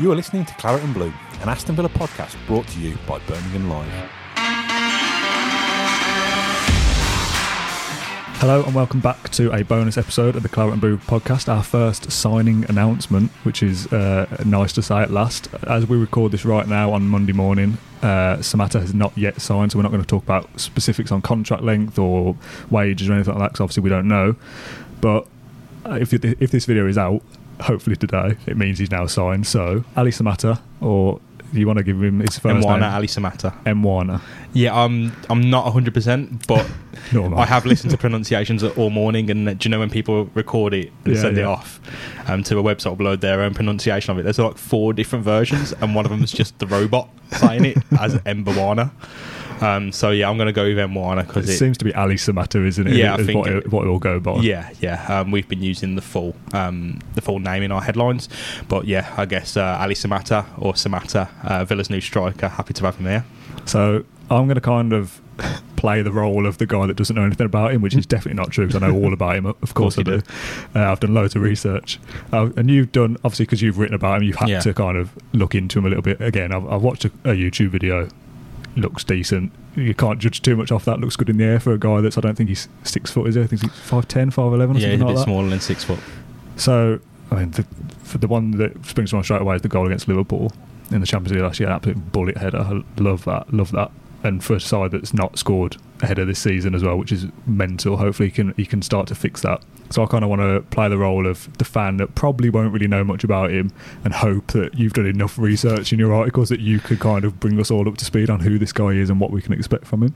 You are listening to Claret and Blue, an Aston Villa podcast brought to you by Birmingham Live. Hello and welcome back to a bonus episode of the Claret and Blue podcast, our first signing announcement, which is uh, nice to say at last. As we record this right now on Monday morning, uh, Samatta has not yet signed, so we're not going to talk about specifics on contract length or wages or anything like that, because obviously we don't know. But uh, if, if this video is out, hopefully today, it means he's now signed. So, Ally Samatta, or you want to give him his first Mwana name? Ally Samatta. Mwana. Yeah, I'm I'm not 100%, but Normal. I have listened to pronunciations all morning, and uh, do you know when people record it and Yeah, send it off um, to a website, upload their own pronunciation of it? There's like four different versions, and one of them is just the robot saying it as Mbawana. Um, so yeah, I'm going to go with Mwana It because it, seems to be Ally Samatta, isn't it? Yeah, I think what, it- it, what it'll go by. Yeah, yeah. Um, we've been using the full um, the full name in our headlines, but yeah, I guess uh, Ally Samatta or Samatta, uh, Villa's new striker. Happy to have him here. So I'm going to kind of play the role of the guy that doesn't know anything about him, which is definitely not true because I know all about him. Of course, course I do. Uh, I've done loads of research, uh, and you've done obviously because you've written about him. You've had Yeah. to kind of look into him a little bit. Again, I've, I've watched a, a YouTube video. Looks decent. You can't judge too much off that. Looks good in the air for a guy that's. I don't think he's six foot. Is he? I think he's 5'10", 5'11", or Yeah, something he's a bit that. smaller than six foot. So, I mean, the, for the one that springs to mind straight away is the goal against Liverpool in the Champions League last year. An absolute bullet header. I love that. Love that. And for a side that's not scored a of this season as well, which is mental. Hopefully, he can he can start to fix that. So I kind of want to play the role of the fan that probably won't really know much about him, and hope that you've done enough research in your articles that you could kind of bring us all up to speed on who this guy is and what we can expect from him.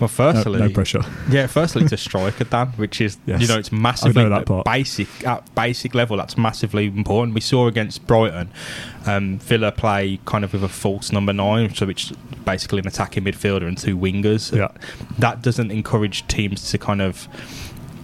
Well, firstly, no pressure. Yeah, firstly, it's a striker, Dan, which is Yes. you know it's massively I know that part. basic at basic level. That's massively important. We saw against Brighton, um, Villa play kind of with a false number nine, so which basically an attacking midfielder and two wingers. Yeah. That doesn't encourage teams to kind of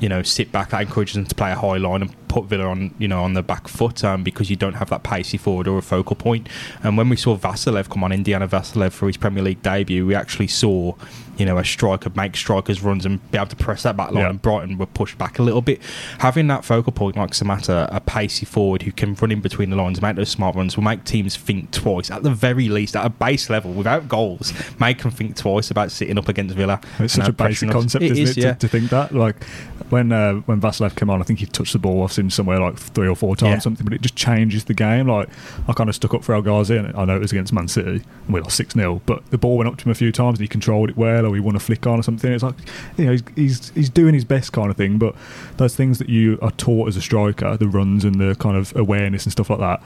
you know sit back. That encourages them to play a high line and put Villa on you know on the back foot um, because you don't have that pacey forward or a focal point. And when we saw Vassilev come on, Indiana Vassilev for his Premier League debut, we actually saw you know a striker make strikers runs and be able to press that back line. Yeah. And Brighton were pushed back a little bit. Having that focal point like Samatta, a pacey forward who can run in between the lines, make those smart runs, will make teams think twice. At the very least, at a base level, without goals, make them think twice about sitting up against Villa. It's such a basic concept, It isn't is, it, to- yeah. to, think that? Like when uh, when Vassilev came on, I think he touched the ball. I've seen somewhere like three or four times Yeah. something, but it just changes the game. Like I kind of stuck up for El Ghazi, and I know it was against Man City, and we lost six 0 but the ball went up to him a few times, and he controlled it well, or he won a flick on or something. It's like you know he's he's, he's doing his best kind of thing, but those things that you are taught as a striker, the runs and the kind of awareness and stuff like that.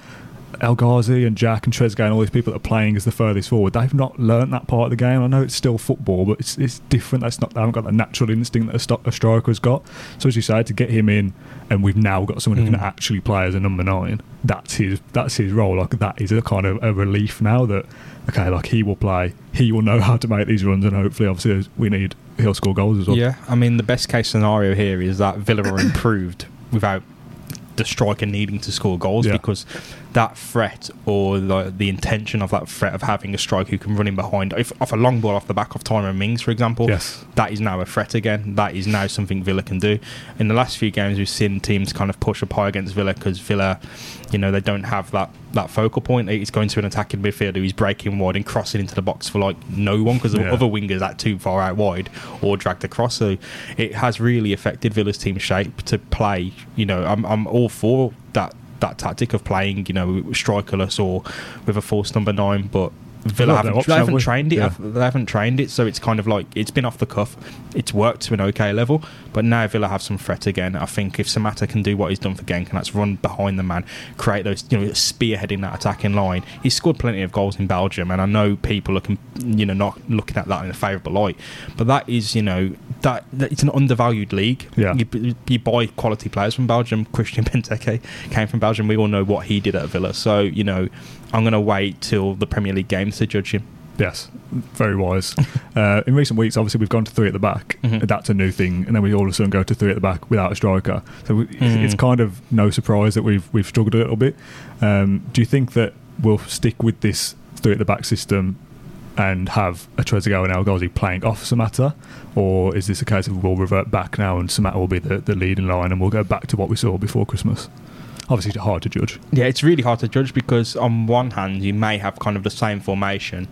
El Ghazi and Jack and Trezeguet and all these people that are playing as the furthest forward, they've not learnt that part of the game. I know it's still football, but it's, it's different. That's not they haven't got that natural instinct that a, sto- a striker's got. So as you say, to get him in, and we've now got someone who can Mm. actually play as a number nine. That's his that's his role. Like that is a kind of a relief now that okay, like he will play, he will know how to make these runs, and hopefully, obviously, we need he'll score goals as well. Yeah, I mean the best case scenario here is that Villa are improved without the striker needing to score goals Yeah. because that threat or the, the intention of that threat of having a striker who can run in behind if, off a long ball off the back of Tyrone Mings, for example, Yes. that is now a threat again. That is now something Villa can do. In the last few games, we've seen teams kind of push up high against Villa because Villa, you know, they don't have that, that focal point. It's going to an attacking midfielder who's breaking wide and crossing into the box for like no one because the Yeah. other wingers that too far out wide or dragged across. So it has really affected Villa's team shape to play. You know, I'm, I'm all for that that tactic of playing, you know, strikerless or with a false number nine, but Villa haven't, option, haven't trained it. Yeah. They haven't trained it, so it's kind of like it's been off the cuff. It's worked to an okay level, but now Villa have some threat again. I think if Samatta can do what he's done for Genk, and that's run behind the man, create those, you know, spearheading that attacking line. He's scored plenty of goals in Belgium, and I know people are, you know, not looking at that in a favourable light, but that is, you know, that, that it's an undervalued league. Yeah. You, you buy quality players from Belgium. Christian Benteke came from Belgium. We all know what he did at Villa, so you know, I'm going to wait till the Premier League games to judge him. Yes, very wise. uh, in recent weeks, obviously, we've gone to three at the back. Mhm. That's a new thing, and then we all of a sudden go to three at the back without a striker. So we, Mm. it's kind of no surprise that we've we've struggled a little bit. Um, do you think that we'll stick with this three at the back system and have a Trezeguet and El Ghazi playing off Samatta, or is this a case of we'll revert back now and Samatta will be the, the leading line and we'll go back to what we saw before Christmas? Obviously, hard to judge. Yeah, it's really hard to judge because on one hand you may have kind of the same formation,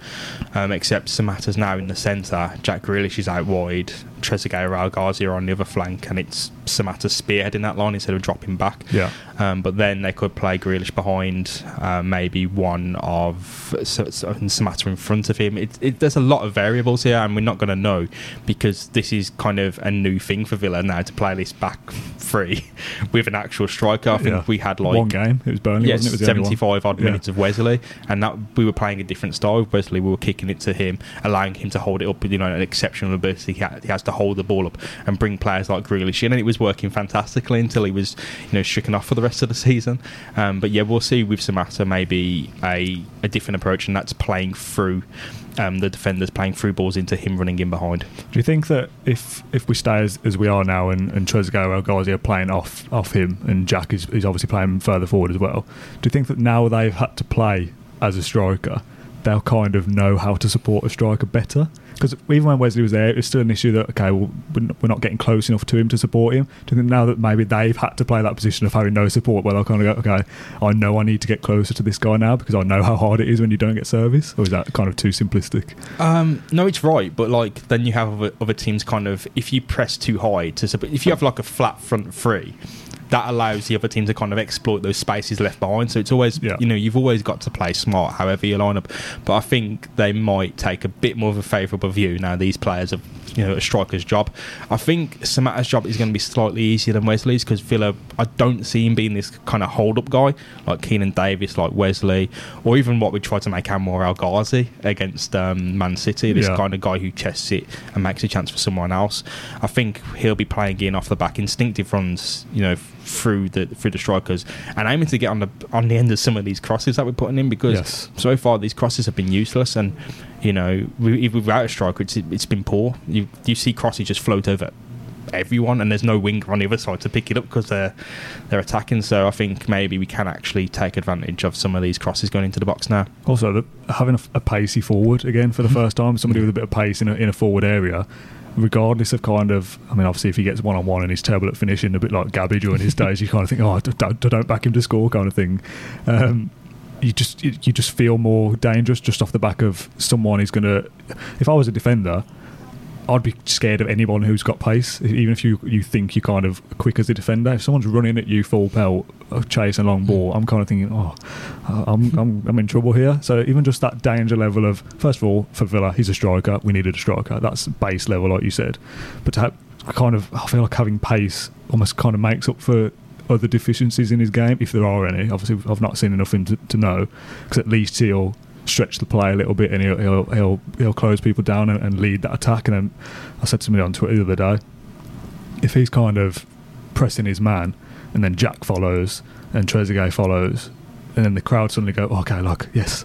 um, except Samatta's now in the centre, Jack Grealish is out wide, Trezeguet or Ghazi are on the other flank, and it's Samatta spearheading that line instead of dropping back. Yeah. Um, but then they could play Grealish behind, uh, maybe one of so, so, Samatta in front of him. It, it, there's a lot of variables here, and we're not going to know because this is kind of a new thing for Villa now to play this back free with an actual striker. I think Yeah. we had like one game. It was Burnley, Yes, wasn't it? it was the only one. 75 odd Yeah. minutes of Wesley, and that we were playing a different style. with Wesley, we were kicking it to him, allowing him to hold it up. You know, an exceptional ability. He has to hold the ball up and bring players like Grealish in, and it was working fantastically until he was, you know, stricken off for the rest of the season. Um, but yeah, we'll see with Samatta maybe a, a different approach, and that's playing through. Um, the defenders playing through balls into him running in behind. Do you think that if if we stay as, as we are now and, and Trezeguet are playing off off him and Jack is, is obviously playing further forward as well, do you think that now they've had to play as a striker, they'll kind of know how to support a striker better? Because even when Wesley was there, it was still an issue that, okay, well, we're not- getting close enough to him to support him. Do think now that maybe they've had to play that position of having no support, well, they'll kind of go, okay, I know I need to get closer to this guy now because I know how hard it is when you don't get service? Or is that kind of too simplistic? Um, no, it's right, but like then you have other, other teams kind of if you press too high to support, if you have like a flat front three, that allows the other team to kind of exploit those spaces left behind. So it's always Yeah. you know you've always got to play smart, however you line up. But I think they might take a bit more of a favourable view now. These players have you know a striker's job. I think Samatta's job is going to be slightly easier than Wesley's because Villa. I don't see him being this kind of hold up guy like Keinan Davis, like Wesley, or even what we tried to make Anwar El Ghazi against um, Man City. This Yeah. kind of guy who chests it and makes a chance for someone else. I think he'll be playing in off the back, instinctive runs, you know, through the through the strikers, and aiming to get on the on the end of some of these crosses that we're putting in because Yes. so far these crosses have been useless, and you know, we, without a striker, it's it's been poor. You you see crosses just float over everyone, and there's no winger on the other side to pick it up because they're they're attacking. So I think maybe we can actually take advantage of some of these crosses going into the box now. Also, the, having a, a pacey forward again for the mm-hmm. first time, somebody with a bit of pace in a, in a forward area, regardless of kind of, I mean, obviously, if he gets one on one and he's terrible at finishing, a bit like Gabby during his days, you kind of think, oh, don't, don't back him to score, kind of thing. Um, you just you just feel more dangerous just off the back of someone who's going to. If I was a defender, I'd be scared of anyone who's got pace, even if you you think you're kind of quick as a defender. If someone's running at you full pelt, uh, chasing a long ball, I'm kind of thinking, oh, I'm, I'm I'm in trouble here. So even just that danger level of first of all for Villa, he's a striker. We needed a striker. That's base level, like you said. But to have kind of, I feel like having pace almost kind of makes up for other deficiencies in his game, if there are any. Obviously, I've not seen enough of him to, to know, because at least he'll stretch the play a little bit and he'll he'll he'll, he'll close people down and, and lead that attack. And then I said to somebody on Twitter the other day, if he's kind of pressing his man, and then Jack follows and Trezeguet follows, and then the crowd suddenly go, oh, okay, look, yes.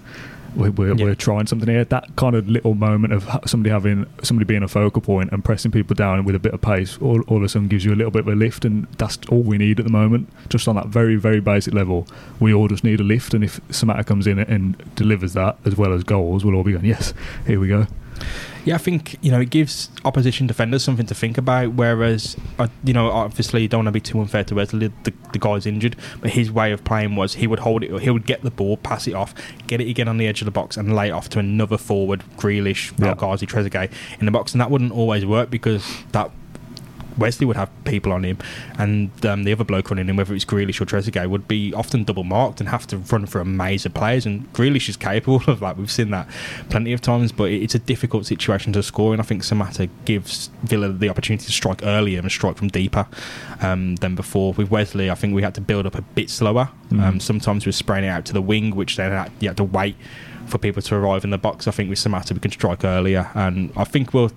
We're, we're, Yeah. we're trying something here. That kind of little moment of somebody having somebody being a focal point and pressing people down with a bit of pace, all, all of a sudden gives you a little bit of a lift, and that's all we need at the moment. Just on that very, very basic level, we all just need a lift. And if Samatta comes in and delivers that as well as goals, we'll all be going, yes, here we go. Yeah, I think you know it gives opposition defenders something to think about. Whereas, uh, you know, obviously you don't want to be too unfair to Wesley. The, the guy's injured, but his way of playing was he would hold it, he would get the ball, pass it off, get it again on the edge of the box, and lay it off to another forward, Grealish, Yeah. El Trezeguet in the box, and that wouldn't always work because that Wesley would have people on him, and um, the other bloke running him, whether it's Grealish or Trezeguet, would be often double marked and have to run for a maze of players. And Grealish is capable of that. We've seen that plenty of times, but it's a difficult situation to score. And I think Samatta gives Villa the opportunity to strike earlier and strike from deeper um, than before. With Wesley, I think we had to build up a bit slower. Mm. Um, sometimes we're spraying it out to the wing, which then had, you had to wait for people to arrive in the box. I think with Samatta we can strike earlier, and I think we'll.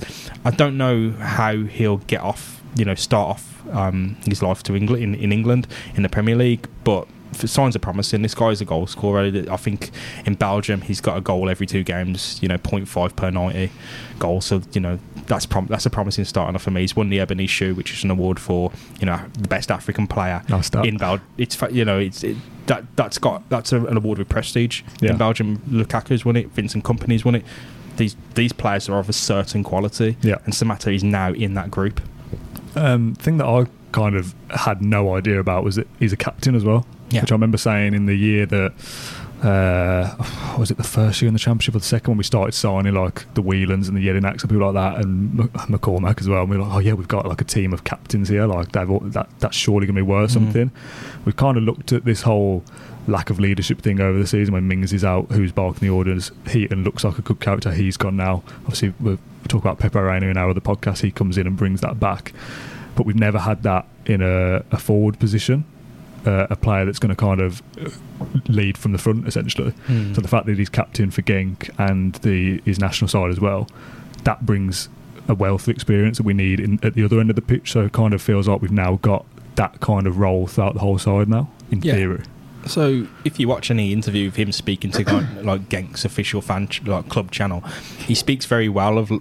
I don't know how he'll get off. You know, start off um, his life to England in, in England in the Premier League, but signs are promising. This guy's a goal scorer. I think in Belgium he's got a goal every two games. You know, 0.5 per ninety goal. So you know that's prom- that's a promising start enough for me. He's won the Ebony Shoe, which is an award for you know the best African player Nice in Belgium. It's you know it's it, that that's got that's a, an award with prestige Yeah. in Belgium. Lukaku's won it. Vincent Kompany's won it. These these players are of a certain quality, Yeah. and Samatta is now in that group. Um, thing that I kind of had no idea about was that he's a captain as well. Yeah. Which I remember saying in the year that uh, was it the first year in the championship or the second when we started signing like the Whelans and the Jedinaks and people like that and M- McCormack as well. And we were like, oh yeah, we've got like a team of captains here. Like they've all, that that's surely going to be worth Mhm. something. We've kind of looked at this whole lack of leadership thing over the season when Mings is out, who's barking the orders. Heaton looks like a good character. He's gone now. Obviously, we we talk about Pepe Reina in our other podcast. He comes in and brings that back but we've never had that in a, a forward position. Uh, a player that's going to kind of uh, lead from the front, essentially. Mm. So the fact that he's captain for Genk and the his national side as well, that brings a wealth of experience that we need in, at the other end of the pitch. So it kind of feels like we've now got that kind of role throughout the whole side now, in Yeah. theory. So, if you watch any interview of him speaking to of like Genk's official fan ch- like club channel, he speaks very well of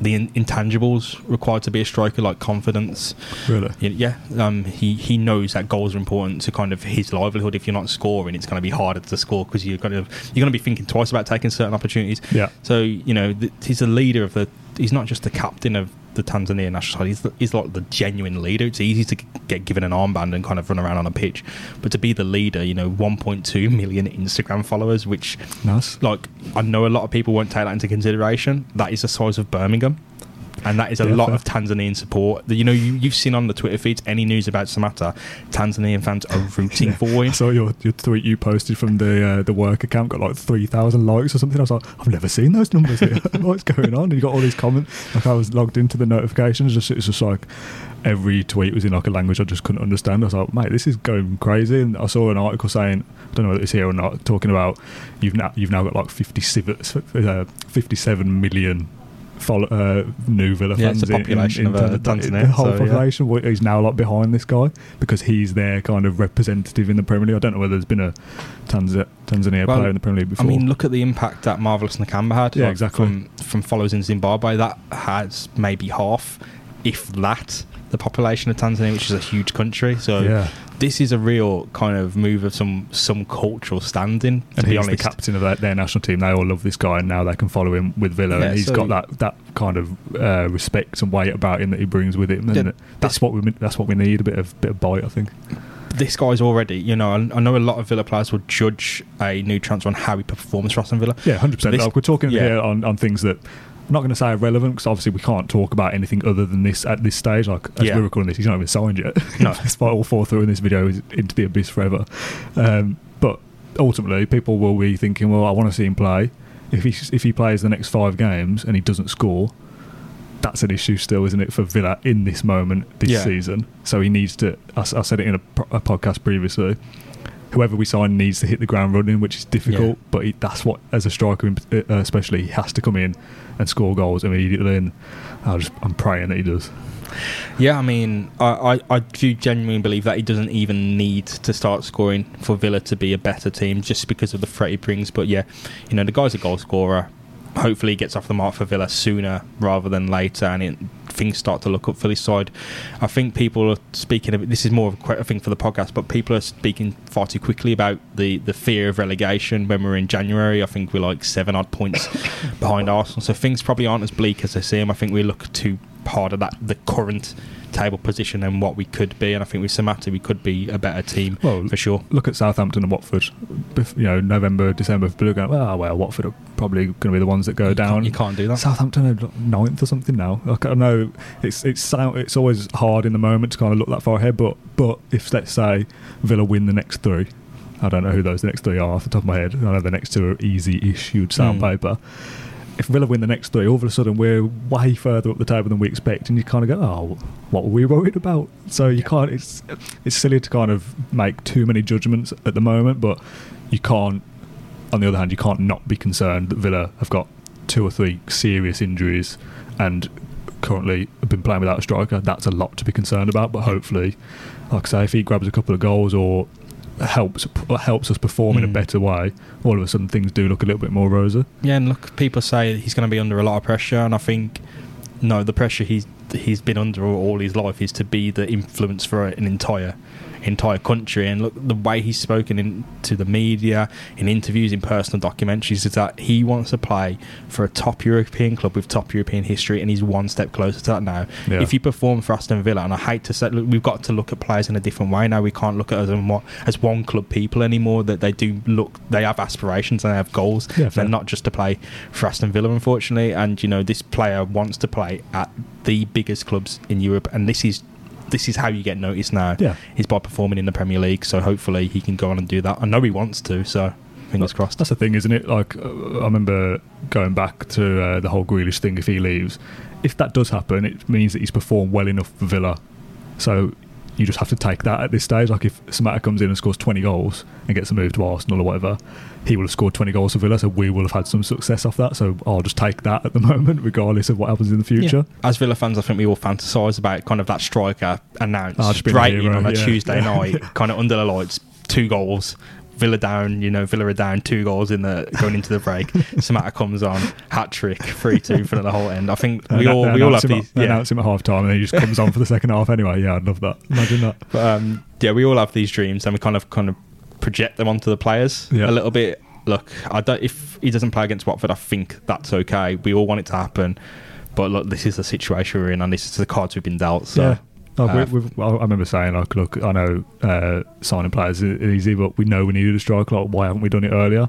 the in- intangibles required to be a striker, like confidence. Really? Yeah, um, he he knows that goals are important to kind of his livelihood. If you're not scoring, it's going to be harder to score because you're going to you're going to be thinking twice about taking certain opportunities. Yeah. So you know th- he's a leader of the. He's not just the captain of the Tanzania national side. He's, the, he's like the genuine leader. It's easy to get given an armband and kind of run around on a pitch, but to be the leader, you know, 1.2 million Instagram followers, which Nice. like I know a lot of people won't take that into consideration. That is the size of Birmingham. And that is a Yeah, lot fair. of Tanzanian support. You know, you, you've seen on the Twitter feeds any news about Samatta, Tanzanian fans are rooting for I him. saw your, your tweet you posted from the uh, the work account got like three thousand likes or something. I was like, I've never seen those numbers here. What's going on? And you got all these comments. Like I was logged into the notifications. Just it's just like every tweet was in like a language I just couldn't understand. I was like, mate, this is going crazy. And I saw an article saying, I don't know whether it's here or not, talking about you've now you've now got like 57, uh, 57 million. Follow, uh, new Villa Yeah, fans it's the in- in- population in of, uh, Tanzania, The whole so, yeah. population what is now like behind this guy because he's their kind of representative in the Premier League. I don't know whether there's been a Tanz- Tanzania Well, player in the Premier League before. I mean, look at the impact that Marvelous Nakamba had. Yeah, exactly. From, from followers in Zimbabwe, that has maybe half, if that, the population of Tanzania, which is a huge country. So yeah, this is a real kind of move of some some cultural standing. To and be he's honest, the captain of their, their national team. They all love this guy, and now they can follow him with Villa. Yeah, and he's so- got that, that kind of uh, respect and weight about him that he brings with him. And that's what we that's what we need a bit of bit of bite, I think. this guy's already, you know, I, I know a lot of Villa players will judge a new transfer on how he performs for Aston Villa. Yeah, hundred percent. We're talking yeah. here on, on things that I'm not going to say irrelevant because obviously we can't talk about anything other than this at this stage. Like as Yeah. we're recording this, he's not even signed yet. No. despite all fall through in this video is into the abyss forever. Um, but ultimately, people will be thinking, well, I want to see him play. If he if he plays the next five games and he doesn't score, that's an issue still, isn't it, for Villa in this moment this Yeah. season? So he needs to. I said it in a, a podcast previously. Whoever we sign needs to hit the ground running, which is difficult. Yeah. But he, that's what, as a striker, uh, especially, he has to come in and score goals immediately. And I just, I'm praying that he does. Yeah, I mean, I, I, I do genuinely believe that he doesn't even need to start scoring for Villa to be a better team just because of the threat he brings. But yeah, you know, the guy's a goal scorer. Hopefully, gets off the mark for Villa sooner rather than later, and it, things start to look up for this side. I think people are speaking. Of, this is more of a thing for the podcast, but people are speaking far too quickly about the, the fear of relegation. When we're in January, I think we're like seven odd points behind Arsenal, so things probably aren't as bleak as they seem. I think we look too hard at that the current table position and what we could be. And I think with Samatta, we could be a better team Well, for sure. Look at Southampton and Watford. Bef- You know, November, December, people are going, well, well, Watford are probably going to be the ones that go You down. can't- you can't do that. Southampton are ninth or something now. Like, I know it's it's it's always hard in the moment to kind of look that far ahead, but but if let's say Villa win the next three, I don't know who those next three are off the top of my head. I know the next two are easy-ish. You'd say Mm. If Villa win the next three, all of a sudden we're way further up the table than we expect, and you kind of go, "Oh, what were we worried about?" So you can't. It's it's silly to kind of make too many judgments at the moment, but you can't. On the other hand, you can't not be concerned that Villa have got two or three serious injuries and currently have been playing without a striker. That's a lot to be concerned about. But hopefully, like I say, if he grabs a couple of goals or helps helps us perform in a Mm. better way, all of a sudden things do look a little bit more rosy. Yeah, and look, people say he's going to be under a lot of pressure, and I think no, the pressure he's he's been under all his life is to be the influence for an entire entire country. And look, the way he's spoken in, to the media, in interviews, in personal documentaries, is that he wants to play for a top European club with top European history, and he's one step closer to that now. Yeah. If you perform for Aston Villa, and I hate to say, look, we've got to look at players in a different way now. We can't look at us as one, as one club people anymore. That they do look, they have aspirations and they have goals. Yeah. They're not just to play for Aston Villa, unfortunately. And you know, this player wants to play at the biggest clubs in Europe, and this is this is how you get noticed now. Yeah. is by performing in the Premier League. So hopefully he can go on and do that. I know he wants to. So fingers crossed. That's the thing, isn't it? Like, uh, I remember going back to uh, the whole Grealish thing. If he leaves, if that does happen, it means that he's performed well enough for Villa. So you just have to take that at this stage. Like, if Samatta comes in and scores 20 goals and gets a move to Arsenal or whatever, he will have scored 20 goals for Villa. So we will have had some success off that. So I'll just take that at the moment, regardless of what happens in the future. Yeah. As Villa fans, I think we all fantasise about kind of that striker announced Oh, just being a straight in hero, on a yeah. Tuesday Yeah. night, kind of under the lights, two goals. Villa down, you know, Villa are down two goals in the going into the break. Samatta comes on, hat trick, three two for the whole end. I think we all we all have him at- Yeah, announce him at half time and then he just comes on for the second half anyway. Yeah, I'd love that. Imagine that. But um, yeah, we all have these dreams, and we kind of kind of project them onto the players Yeah. a little bit. Look, I don't. If he doesn't play against Watford, I think that's okay. We all want it to happen, but look, this is the situation we're in, and this is the cards we've been dealt. So yeah. Like, uh, we, we've, I remember saying, like, look, I know uh, signing players is easy, but we know we needed a striker. Like, why haven't we done it earlier?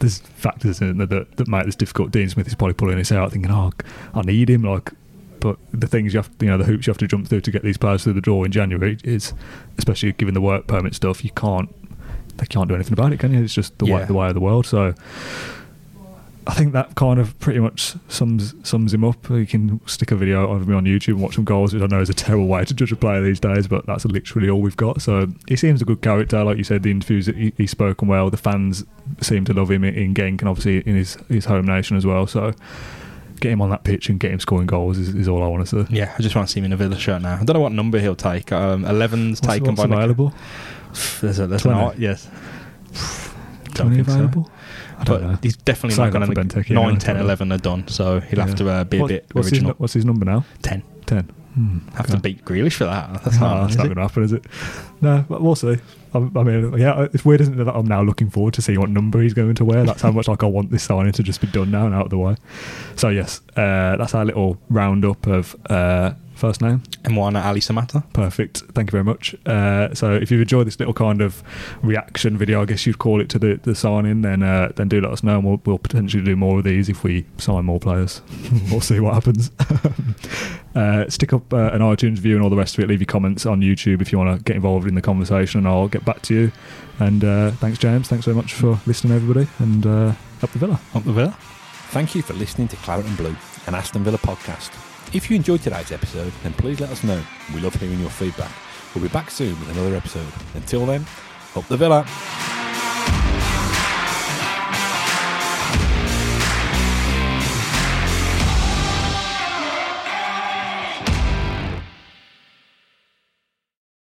There's factors in there that, that make this difficult. Dean Smith is probably pulling his hair out, thinking, "Oh, I need him." Like, but the things you have, you know, the hoops you have to jump through to get these players through the door in January is, especially given the work permit stuff, you can't, they can't do anything about it, can you? It's just the way the way of the world. So, I think that kind of pretty much sums sums him up. You can stick a video of me on YouTube and watch some goals, which I know is a terrible way to judge a player these days, but that's literally all we've got. So he seems a good character, like you said. The interviews he, he's spoken well. The fans seem to love him in Genk and obviously in his his home nation as well. So get him on that pitch and get him scoring goals is, is all I want to see. yeah, I just want to see him in a Villa shirt now. I don't know what number he'll take. Um, 11's What's, taken what's by available? There's a there's an 20? art, yes. Twenty think so. available? I don't But know. he's definitely Say not going to. Benteke, 9, yeah, 10, 11 are done, so he'll have to uh, be What- a bit what's original. His, what's his number now? 10. Ten. Hmm, Have okay. to beat Grealish for that. That's No, not, that's not going to happen, is it? No, but we'll see. I, I mean, yeah, it's weird, isn't it, that I'm now looking forward to seeing what number he's going to wear. That's how much like I want this signing to just be done now and out of the way. So yes, uh, that's our little roundup of uh, first name. Mwana Ally Samatta. Perfect. Thank you very much. Uh, so if you've enjoyed this little kind of reaction video, I guess you'd call it to the, the signing, then uh, then do let us know, and we'll, we'll potentially do more of these if we sign more players. we'll see what happens. uh, stick up uh, an iTunes review and all the rest of it. Leave your comments on YouTube if you want to get involved in the conversation, and I'll get back to you. And uh, thanks, James. Thanks very much for listening, everybody, and uh, up the villa. Up the Villa. Thank you for listening to Claret and Blue, an Aston Villa podcast. If you enjoyed today's episode, then please let us know. We love hearing your feedback. We'll be back soon with another episode. Until then, up the Villa.